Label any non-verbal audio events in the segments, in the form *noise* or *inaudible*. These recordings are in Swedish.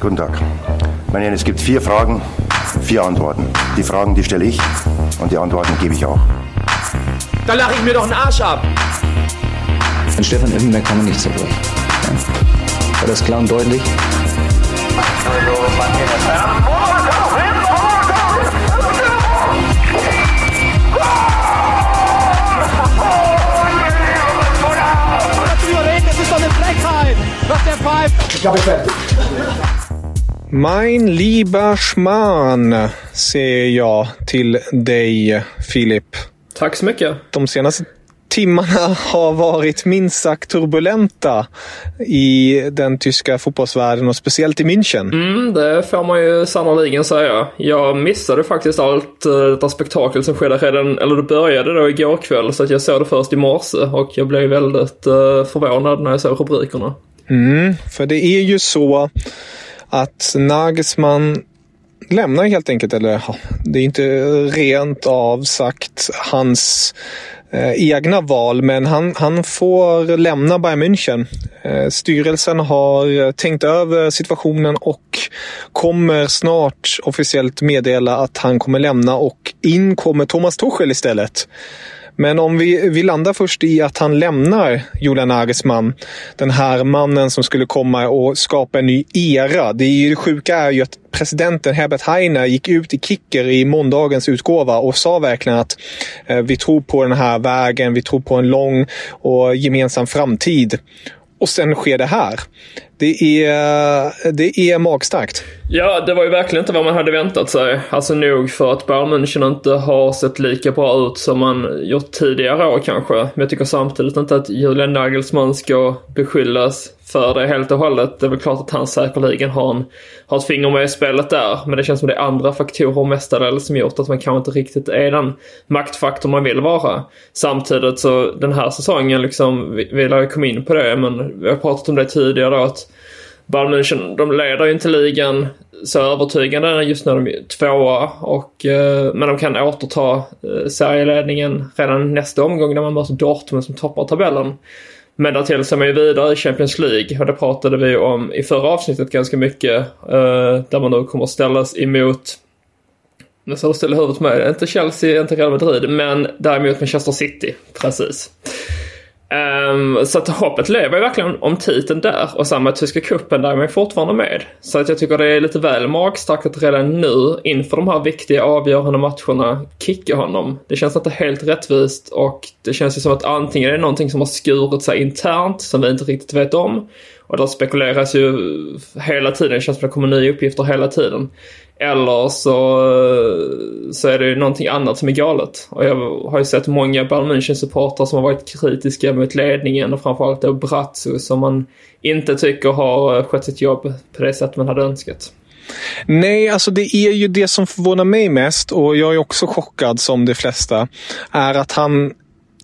Guten Tag. Meine Herren, es gibt vier Fragen, vier Antworten. Die Fragen, die stelle ich und die Antworten gebe ich auch. Da lache ich mir doch einen Arsch ab. An Stefan Effenberg kann man nicht zerbrechen. Ja. War das klar und deutlich? Das ist doch eine Frechheit, was der pfeift. Ich habe fertig. Mein lieber Schman, säger jag till dig, Filip. Tack så mycket. De senaste timmarna har varit minst sagt turbulenta i den tyska fotbollsvärlden och speciellt i München. Mm, det får man ju sannoliken säga. Jag missade faktiskt allt uh, detta spektakel som skedde redan, eller det började då igår kväll så att jag såg det först i morse och jag blev väldigt uh, förvånad när jag såg rubrikerna. Mm, för det är ju så att Nagelsmann lämnar helt enkelt, eller det är inte rent av sagt hans eh, egna val, men han, han får lämna Bayern München. Eh, styrelsen har tänkt över situationen och kommer snart officiellt meddela att han kommer lämna och in kommer Thomas Tuchel istället. Men om vi, vi landar först i att han lämnar Julian Nagelsmann. Den här mannen som skulle komma och skapa en ny era. Det, är ju, det sjuka är ju att presidenten Herbert Heiner gick ut i Kicker i måndagens utgåva och sa verkligen att eh, vi tror på den här vägen. Vi tror på en lång och gemensam framtid. Och sen sker det här. Det är, det är magstarkt. Ja, det var ju verkligen inte vad man hade väntat sig. Alltså nog för att Bayern München inte har sett lika bra ut som man gjort tidigare år kanske. Men jag tycker samtidigt inte att Julian Nagelsmann ska beskyllas för det helt och hållet. Det är väl klart att han säkerligen har, en, har ett finger med i spelet där. Men det känns som det är andra faktorer mestadels som gjort att man kanske inte riktigt är den maktfaktor man vill vara. Samtidigt så den här säsongen liksom, vi, vi lär ju komma in på det men vi har pratat om det tidigare då att Bayern München, de leder ju inte ligan så övertygande just nu. De är tvåa och, eh, men de kan återta eh, serieledningen redan nästa omgång när man möter Dortmund som toppar tabellen. Men därtill så är man ju vidare i Champions League och det pratade vi om i förra avsnittet ganska mycket. Eh, där man nu kommer att ställas emot nu står det still huvudet med Inte Chelsea, inte Real Madrid, men däremot Manchester City. Precis. Um, så att hoppet lever ju verkligen om titeln där och samma Tyska cupen där är man fortfarande med. Så att jag tycker det är lite väl magstarkt att redan nu inför de här viktiga avgörande matcherna kicka honom. Det känns inte helt rättvist och det känns ju som att antingen är det någonting som har skurit sig internt som vi inte riktigt vet om. Och där spekuleras ju hela tiden, det känns som att det kommer nya uppgifter hela tiden. Eller så, eh, så är det någonting annat som är galet. Och jag har ju sett många Bayern München-supportrar som har varit kritiska mot ledningen och framförallt då Brazzo som man inte tycker har eh, skött sitt jobb på det sätt man hade önskat. Nej, alltså det är ju det som förvånar mig mest och jag är också chockad som de flesta. Är att han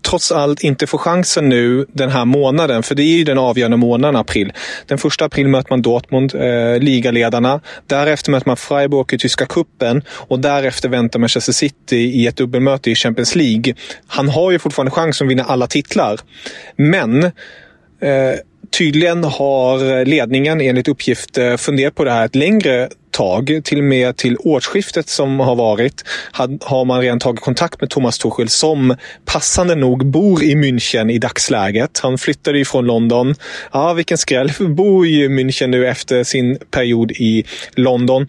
trots allt inte får chansen nu den här månaden. För det är ju den avgörande månaden, april. Den första april möter man Dortmund, eh, ligaledarna. Därefter möter man Freiburg i tyska kuppen och därefter väntar Manchester City i ett dubbelmöte i Champions League. Han har ju fortfarande chans att vinna alla titlar. Men eh, tydligen har ledningen enligt uppgift eh, funderat på det här ett längre tag. Till och med till årsskiftet som har varit har man redan tagit kontakt med Thomas Tuchel som passande nog bor i München i dagsläget. Han flyttade ju från London. Ja, vilken skräll. *laughs* Bor i München nu efter sin period i London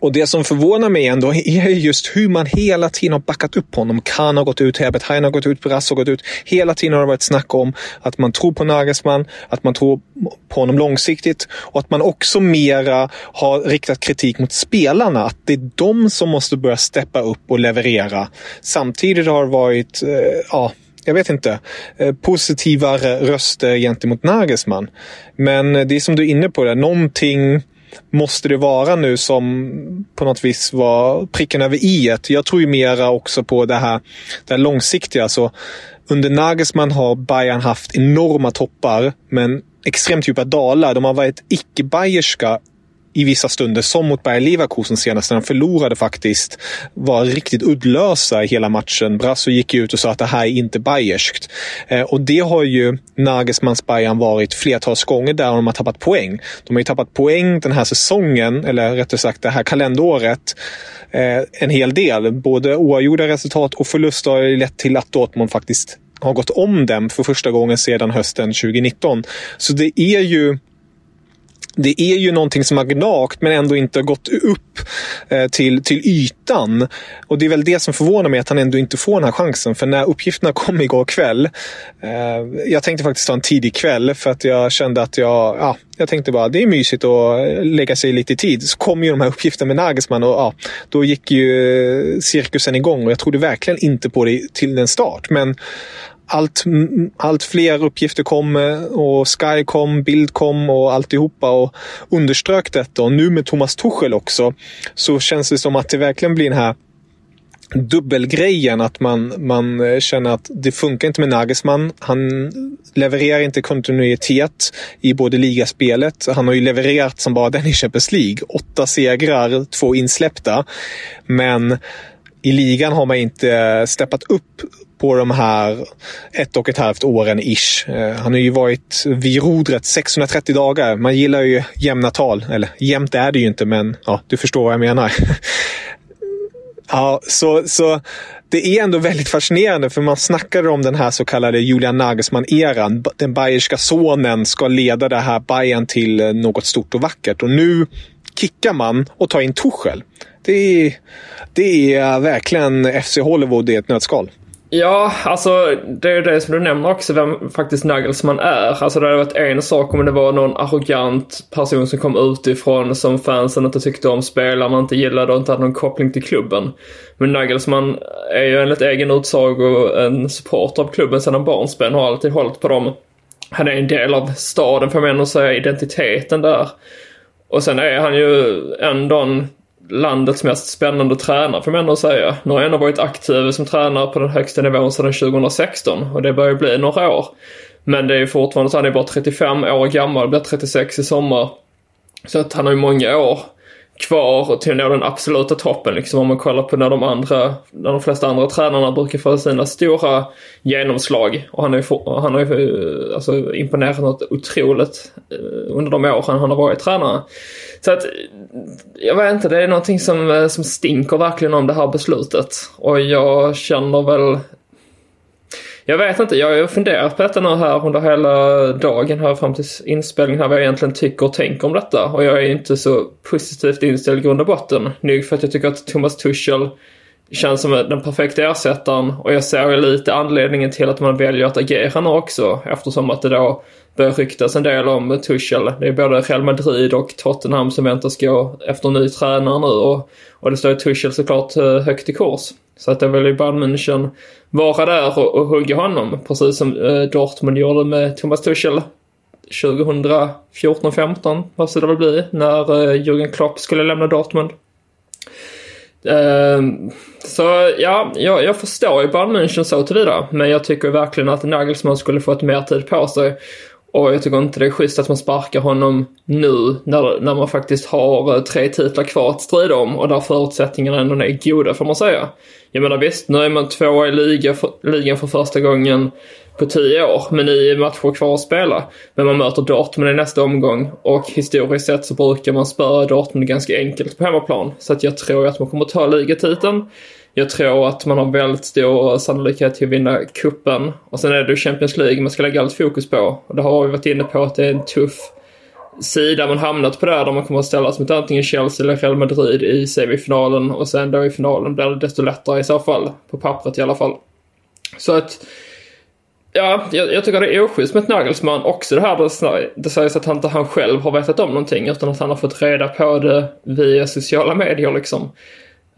och det som förvånar mig ändå är just hur man hela tiden har backat upp honom. Kan har gått ut, Herbert Hein har gått ut, Brass har gått ut. Hela tiden har det varit snack om att man tror på Nagelsmann, att man tror på honom långsiktigt och att man också mera har riktat kritik mot spelarna. Att det är de som måste börja steppa upp och leverera. Samtidigt har det varit, eh, ja, jag vet inte, eh, positivare röster gentemot Nagelsmann. Men det är som du är inne på, det, någonting måste det vara nu som på något vis var pricken över i -et. Jag tror ju mera också på det här, det här långsiktiga. Så under Nagelsmann har Bayern haft enorma toppar, men extremt djupa dalar. De har varit icke-bayerska i vissa stunder, som mot Bayer Leverkusen senast när de förlorade faktiskt, var riktigt uddlösa i hela matchen. Brasso gick ut och sa att det här är inte bayerskt. Eh, och det har ju Nagelsmanns Bayern varit flertals gånger där de har tappat poäng. De har ju tappat poäng den här säsongen, eller rättare sagt det här kalenderåret, eh, en hel del. Både oavgjorda resultat och förluster har lett till att Dortmund faktiskt har gått om dem för första gången sedan hösten 2019. Så det är ju det är ju någonting som har gnagt men ändå inte gått upp eh, till, till ytan. Och det är väl det som förvånar mig att han ändå inte får den här chansen. För när uppgifterna kom igår kväll. Eh, jag tänkte faktiskt ta en tidig kväll för att jag kände att jag, ja, jag tänkte bara det är mysigt att eh, lägga sig lite i tid. Så kom ju de här uppgifterna med Nagelsmann och ja, då gick ju eh, cirkusen igång och jag trodde verkligen inte på det till en start. Men allt, allt fler uppgifter kom eh, och Sky kom, Bild kom och alltihopa och underströk detta. Och nu med Thomas Tuchel också så känns det som att det verkligen blir den här dubbelgrejen. Att man, man eh, känner att det funkar inte med Nagelsmann. Han levererar inte kontinuitet i både ligaspelet. Han har ju levererat som bara den i Champions League. Åtta segrar, två insläppta. Men i ligan har man inte steppat upp på de här ett och ett halvt åren ish. Eh, han har ju varit vid rodret 630 dagar. Man gillar ju jämna tal. Eller jämnt är det ju inte, men ja, du förstår vad jag menar. *laughs* ja, så, så det är ändå väldigt fascinerande för man snackade om den här så kallade Julian Nagelsmann-eran. Den bayerska sonen ska leda det här Bayern till eh, något stort och vackert. Och nu kickar man och tar in Tuchel. Det är, det är verkligen FC Hollywood i ett nötskal. Ja, alltså det är det som du nämner också, vem faktiskt Nagelsmann är. Alltså det hade varit en sak om det var någon arrogant person som kom utifrån som fansen inte tyckte om, spelarna inte gillade och inte hade någon koppling till klubben. Men Nagelsmann är ju enligt egen utsago en supporter av klubben sedan barnsben och har alltid hållit på dem. Han är en del av staden får man ändå säga, identiteten där. Och sen är han ju ändå en landets mest spännande tränare får man ändå säga. Nu har jag ändå varit aktiv som tränare på den högsta nivån sedan 2016 och det börjar bli några år. Men det är ju fortfarande så han är bara 35 år gammal, blir 36 i sommar. Så att han har ju många år kvar till att nå den absoluta toppen liksom om man kollar på när de andra, när de flesta andra tränarna brukar få sina stora genomslag. Och han har ju, han har ju eh, alltså, imponerat något otroligt eh, under de åren han har varit tränare. Så att, jag vet inte, det är någonting som, eh, som stinker verkligen om det här beslutet. Och jag känner väl jag vet inte, jag har funderat på detta nu här under hela dagen här fram till inspelningen här vad jag egentligen tycker och tänker om detta. Och jag är inte så positivt inställd i grund och botten. Nog för att jag tycker att Thomas Tuchel känns som den perfekta ersättaren och jag ser lite anledningen till att man väljer att agera nu också eftersom att det då börjar ryktas en del om Tuchel. Det är både Real Madrid och Tottenham som väntas gå efter ny tränare nu och, och det står ju Tuchel såklart eh, högt i kurs. Så att det vill ju Bayern München vara där och, och hugga honom. Precis som eh, Dortmund gjorde med Thomas Tuchel 2014-15 ska det väl bli när eh, Jürgen Klopp skulle lämna Dortmund. Ehm, så ja, jag, jag förstår ju Bayern München så tillvida. Men jag tycker verkligen att Nagelsmann skulle fått mer tid på sig. Och jag tycker inte det är schysst att man sparkar honom nu när, när man faktiskt har eh, tre titlar kvar att strida om och där förutsättningarna ändå är goda får man säga. Jag menar visst, nu är man tvåa i liga för, ligan för första gången på tio år med nio matcher kvar att spela. Men man möter Dortmund i nästa omgång och historiskt sett så brukar man spöa Dortmund ganska enkelt på hemmaplan. Så att jag tror att man kommer ta ligatiteln. Jag tror att man har väldigt stor sannolikhet till att vinna kuppen Och sen är det Champions League man ska lägga allt fokus på. Och det har vi varit inne på att det är en tuff sida man hamnat på där, där man kommer att ställas mot antingen Chelsea eller Real Madrid i semifinalen och sen då i finalen blir det desto lättare i så fall. På pappret i alla fall. Så att Ja, jag, jag tycker det är oschysst med ett Nagelsmann. Också det här det, det sägs att han inte han själv har vetat om någonting utan att han har fått reda på det via sociala medier liksom.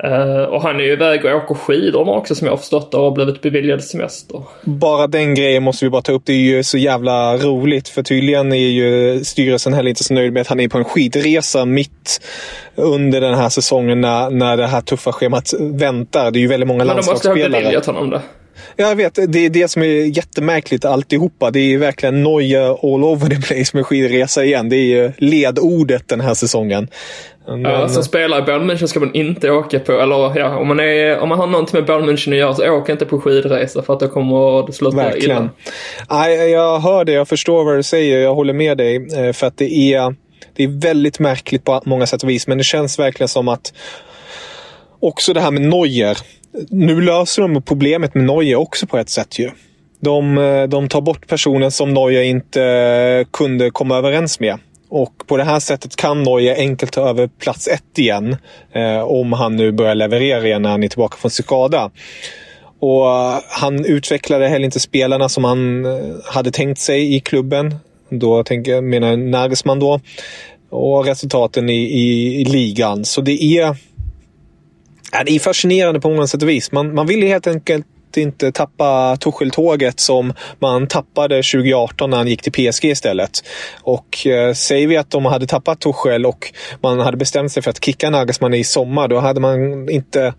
Uh, och han är ju iväg och åker skidor också som jag har förstått och har blivit beviljad semester. Bara den grejen måste vi bara ta upp. Det är ju så jävla roligt. För tydligen är ju styrelsen heller inte så nöjd med att han är på en skidresa mitt under den här säsongen när, när det här tuffa schemat väntar. Det är ju väldigt många landslagsspelare. Men de måste ha beviljat honom det. Jag vet, det är det som är jättemärkligt alltihopa. Det är verkligen noja all over the place med skidresa igen. Det är ju ledordet den här säsongen. Men... Ja, som spelare i Bayern München ska man inte åka på, eller ja, om man, är, om man har någonting med Bayern München att göra så åk inte på skidresa för att då kommer det sluta Verkligen. illa. Nej, jag hör det, jag förstår vad du säger, jag håller med dig. Eh, för att det är, det är väldigt märkligt på många sätt och vis, men det känns verkligen som att också det här med Neuer. Nu löser de problemet med Neuer också på ett sätt ju. De, eh, de tar bort personen som Neuer inte eh, kunde komma överens med. Och på det här sättet kan Neuer enkelt ta över plats ett igen. Eh, om han nu börjar leverera igen när han är tillbaka från sin skada. Och eh, han utvecklade heller inte spelarna som han hade tänkt sig i klubben. Då tänker jag, menar Nagelsmann då. Och resultaten i, i, i ligan. Så det är, ja, det är fascinerande på många sätt och vis. Man, man vill helt enkelt inte tappa Tuchel-tåget som man tappade 2018 när han gick till PSG istället. Och eh, säger vi att de hade tappat Tuchel och man hade bestämt sig för att kicka Nagelsmann i sommar, då hade man inte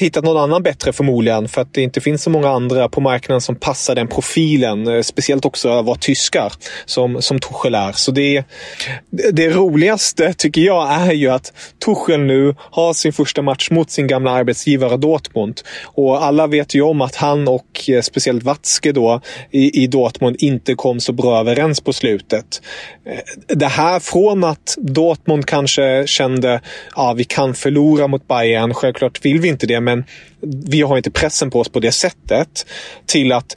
hittat någon annan bättre förmodligen. För att det inte finns så många andra på marknaden som passar den profilen. Eh, speciellt också att vara tyskar som, som Tuchel är. Så det, det roligaste tycker jag är ju att Tuchel nu har sin första match mot sin gamla arbetsgivare Dortmund. Och alla vet ju om att han och eh, speciellt Watzke då i, i Dortmund inte kom så bra överens på slutet. Eh, det här från att Dortmund kanske kände att ja, vi kan förlora mot Bayern. Självklart vill vi inte det, men vi har inte pressen på oss på det sättet. Till att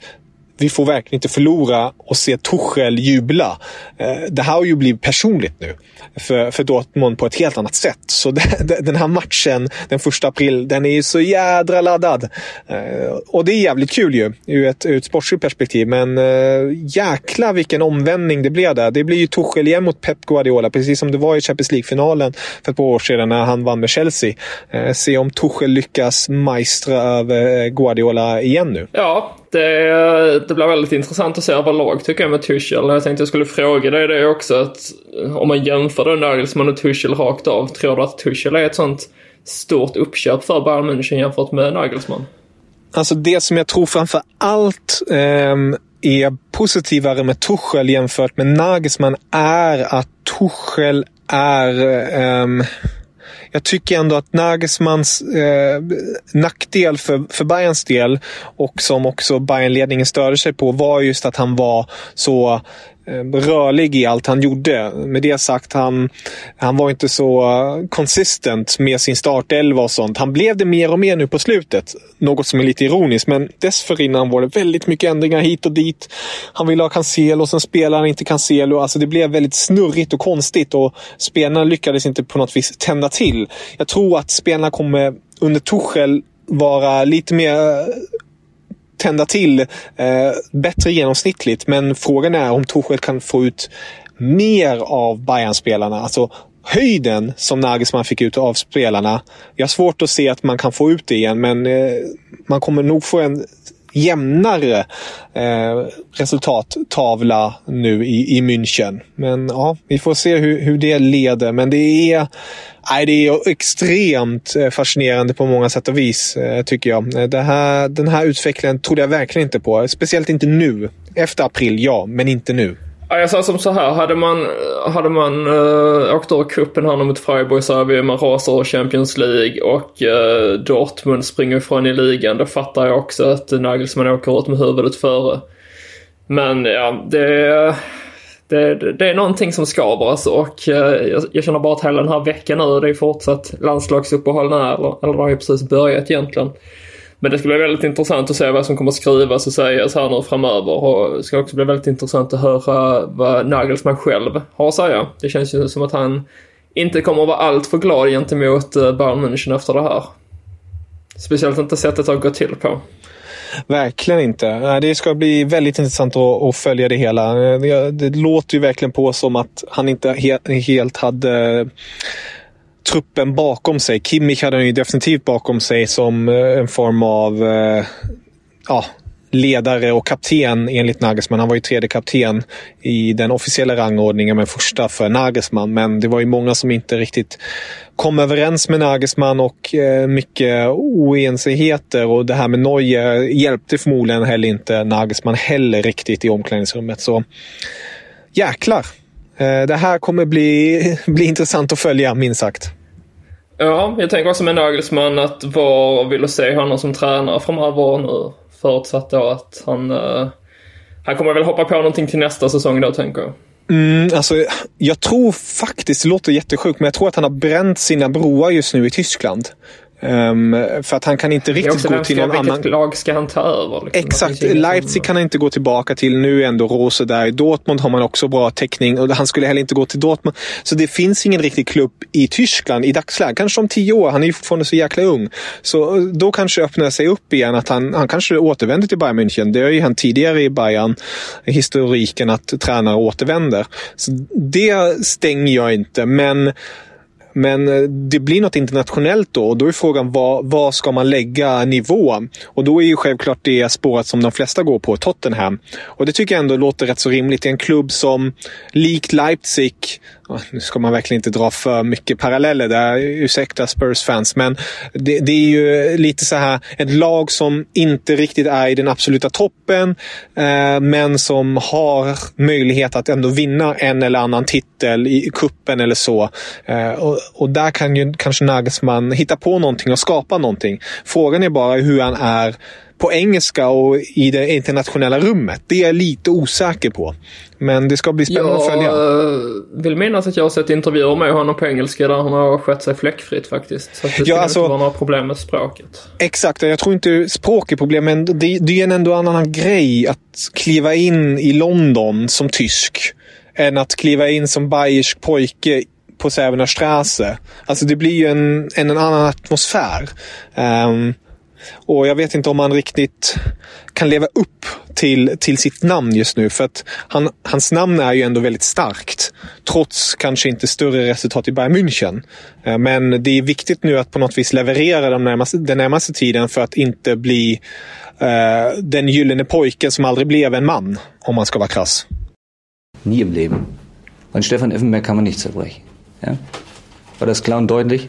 vi får verkligen inte förlora och se Tuchel jubla. Eh, det här har ju blivit personligt nu för, för Dortmund på ett helt annat sätt. Så *laughs* den här matchen den första april, den är ju så jädra laddad. Eh, och det är jävligt kul ju ur ett, ur ett sportsligt perspektiv. Men eh, jäkla vilken omvändning det blev där. Det blir ju Tuchel igen mot Pep Guardiola, precis som det var i Champions League-finalen för ett par år sedan när han vann med Chelsea. Se om Tuchel lyckas majstra över Guardiola igen nu. Ja, det, det blir väldigt intressant att se överlag tycker jag med Tuchel. Jag tänkte jag skulle fråga dig det också. Att om man jämför då Nagelsmann och Tuchel rakt av. Tror du att Tuchel är ett sånt stort uppköp för Bayern München jämfört med Nagelsmann? Alltså det som jag tror framför allt eh, är positivare med Tuchel jämfört med Nagelsmann är att Tuchel är eh, jag tycker ändå att Nagelsmans eh, nackdel för, för Bayerns del och som också Bayernledningen störde sig på var just att han var så Eh, rörlig i allt han gjorde. Med det sagt, han, han var inte så konsistent med sin startelva och sånt. Han blev det mer och mer nu på slutet. Något som är lite ironiskt, men dessförinnan var det väldigt mycket ändringar hit och dit. Han ville ha Cancelo, sen spelade han inte Cancelo. Alltså det blev väldigt snurrigt och konstigt och spelarna lyckades inte på något vis tända till. Jag tror att spelarna kommer under Tuchel vara lite mer eh, tända till eh, bättre genomsnittligt. Men frågan är om Torshäll kan få ut mer av Bayern-spelarna. Alltså höjden som Nagelsmann fick ut av spelarna. Jag har svårt att se att man kan få ut det igen, men eh, man kommer nog få en jämnare eh, resultattavla nu i, i München. Men ja, vi får se hur, hur det leder. Men det är Nej, det är extremt eh, fascinerande på många sätt och vis, eh, tycker jag. Eh, det här, den här utvecklingen trodde jag verkligen inte på. Speciellt inte nu. Efter april, ja, men inte nu jag sa som så här, hade man, hade man uh, åkt ur cupen här mot Freiburg så hade man rasar Champions League och uh, Dortmund springer ifrån i ligan. Då fattar jag också att Nagelsmann åker ut med huvudet före. Men ja, det det, det, är någonting som skaver alltså och eh, jag, jag, känner bara att hela den här veckan nu, det är fortsatt landslagsuppehåll nu, eller, eller det har ju precis börjat egentligen. Men det ska bli väldigt intressant att se vad som kommer skrivas och sägas här nu framöver. Och det ska också bli väldigt intressant att höra vad Nagelsmann själv har att säga. Det känns ju som att han inte kommer att vara alltför glad gentemot eh, Bayern München efter det här. Speciellt inte sättet att gå till på. Verkligen inte. Det ska bli väldigt intressant att, följa det hela. Eh, det, det, låter ju verkligen på som att han inte helt hade truppen bakom sig. Kimmich hade han ju definitivt bakom sig som eh, en form av eh, ja, ledare och kapten enligt Nagelsmann. Han var ju tredje kapten i den officiella rangordningen, men första för Nagelsmann. Men det var ju många som inte riktigt kom överens med Nagelsmann och eh, mycket oenigheter. Och det här med Neuer hjälpte förmodligen heller inte Nagelsmann heller riktigt i omklädningsrummet. Så jäklar! Eh, det här kommer bli, *laughs* bli intressant att följa, minst sagt. Ja, jag tänker också med Nagelsmann att var vill du se honom som tränare framöver nu? Förutsatt då att han... Uh, han kommer väl hoppa på någonting till nästa säsong då, tänker jag. Mm, alltså, jag tror faktiskt, det låter jättesjukt, men jag tror att han har bränt sina broar just nu i Tyskland. Um, för att han kan inte riktigt gå till någon annan... Vilket lag ska han ta över? Liksom? Exakt. Leipzig kan han inte gå tillbaka till. Nu är ändå Rose där. I Dortmund har man också bra täckning och han skulle heller inte gå till Dortmund. Så det finns ingen riktig klubb i Tyskland i dagsläget. Kanske om tio år. Han är ju fortfarande så jäkla ung. Så då kanske öppnar sig upp igen att han, han kanske återvänder till Bayern München. Det har ju hänt tidigare i Bayern, historiken, att tränare återvänder. Så det stänger jag inte. Men men eh, det blir något internationellt då och då är frågan vad, vad ska man lägga nivån? Och då är ju självklart det spåret som de flesta går på, Tottenham. Och det tycker jag ändå låter rätt så rimligt. Det är en klubb som likt Leipzig nu ska man verkligen inte dra för mycket paralleller där, ursäkta Spurs-fans, men det, det, är ju lite så här ett lag som inte riktigt är i den absoluta toppen, eh, men som har möjlighet att ändå vinna en eller annan titel i kuppen eller så. Eh, och, och, där kan ju kanske Nagelsmann hitta på någonting och skapa någonting. Frågan är bara hur han är på engelska och i det internationella rummet. Det är jag lite osäker på. Men det ska bli spännande jag, att följa. Jag eh, vill minnas att jag har sett intervjuer med honom på engelska där han har skött sig fläckfritt faktiskt. Så det ja, alltså, inte vara några problem med språket. Exakt, jag tror inte språk är problem, men det, det är ändå en annan grej att kliva in i London som tysk än att kliva in som bayersk pojke på Sävener Straße. Alltså det blir ju en, en, en annan atmosfär. Um, och jag vet inte om han riktigt kan leva upp till, till sitt namn just nu. För att han, hans namn är ju ändå väldigt starkt. Trots kanske inte större resultat i Bayern München. Eh, men det är viktigt nu att på något vis leverera den närmaste, den närmaste tiden för att inte bli eh, den gyllene pojken som aldrig blev en man. Om man ska vara krass. Nie im Leben. An Stefan Effenberg kann man nicht zerbrechen. Ja? War das klar und deutlich?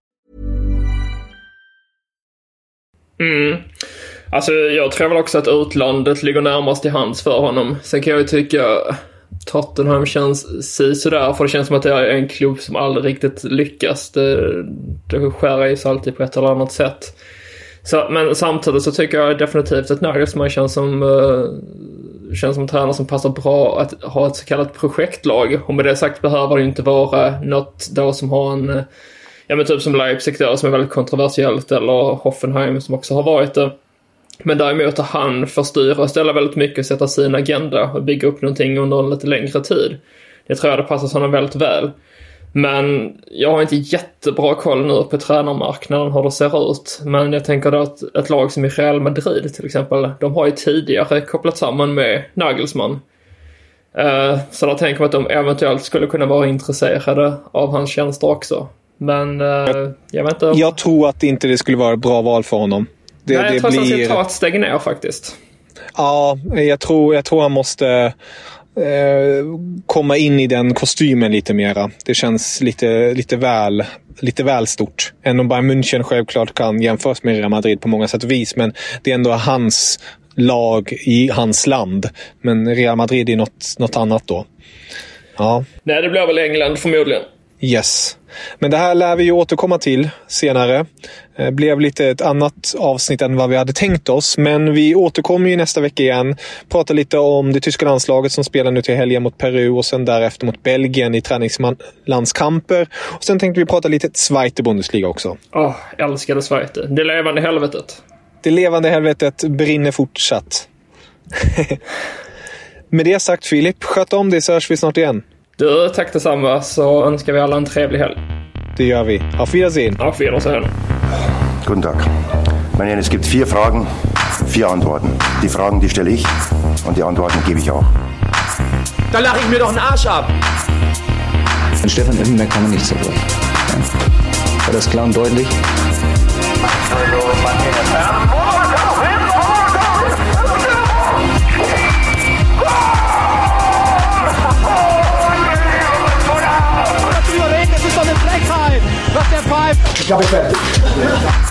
Mm. Alltså jag tror väl också att utlandet ligger närmast i hands för honom. Sen kan jag ju tycka Tottenham känns sådär för det känns som att det är en klubb som aldrig riktigt lyckas. Det, det skär i sig alltid på ett eller annat sätt. Så, men samtidigt så tycker jag definitivt att Nagelsmann känns som, uh, känns som en tränare som passar bra att ha ett så kallat projektlag. Och med det sagt behöver det ju inte vara något då som har en, uh, ja men typ som Leipzig där som är väldigt kontroversiellt eller Hoffenheim som också har varit det. Men däremot att han får styra och ställa väldigt mycket och sätta sin agenda och bygga upp någonting under en lite längre tid. Det tror jag det passar honom väldigt väl. Men jag har inte jättebra koll nu på tränarmarknaden, hur det ser ut. Men jag tänker då att ett lag som i Real Madrid till exempel, de har ju tidigare kopplat samman med Nagelsmann. Eh, så där tänker man att de eventuellt skulle kunna vara intresserade av hans tjänster också. Men uh, jag vet inte. Jag tror att inte det skulle vara ett bra val för honom. Det, Nej, jag det tror blir... att han ska ta ett steg ner faktiskt. Ja, jag tror, jag tror han måste eh, komma in i den kostymen lite mera. Det känns lite, lite, väl, lite väl stort. Även om Bayern München självklart kan jämföras med Real Madrid på många sätt och vis. Men det är ändå hans lag i hans land. Men Real Madrid är något, något annat då. Ja. Nej, det blir väl England förmodligen. Yes. Men det här lär vi ju återkomma till senare. Det eh, blev lite ett annat avsnitt än vad vi hade tänkt oss. Men vi återkommer ju nästa vecka igen. Pratar lite om det tyska landslaget som spelar nu till helgen mot Peru och sen därefter mot Belgien i träningslandskamper. Och sen tänkte vi prata lite Zweite Bundesliga också. Åh, oh, älskade Zweite. Det levande helvetet. Det levande helvetet brinner fortsatt. *laughs* Med det sagt Filip, sköt om dig så hörs vi snart igen. Du, tack detsamma så önskar vi alla en trevlig helg. Det gör vi. Auf Wiedersehen. Auf Wiedersehen. Guten Tag. Meine Herren, es gibt vier Fragen, vier Antworten. Die Fragen, die stelle ich und die Antworten gebe ich auch. Da lache ich mir doch einen Arsch ab. An Stefan Effenberg kann man nicht zerbrechen. Ja? War das klar und deutlich? Was der Drop that five. Drop it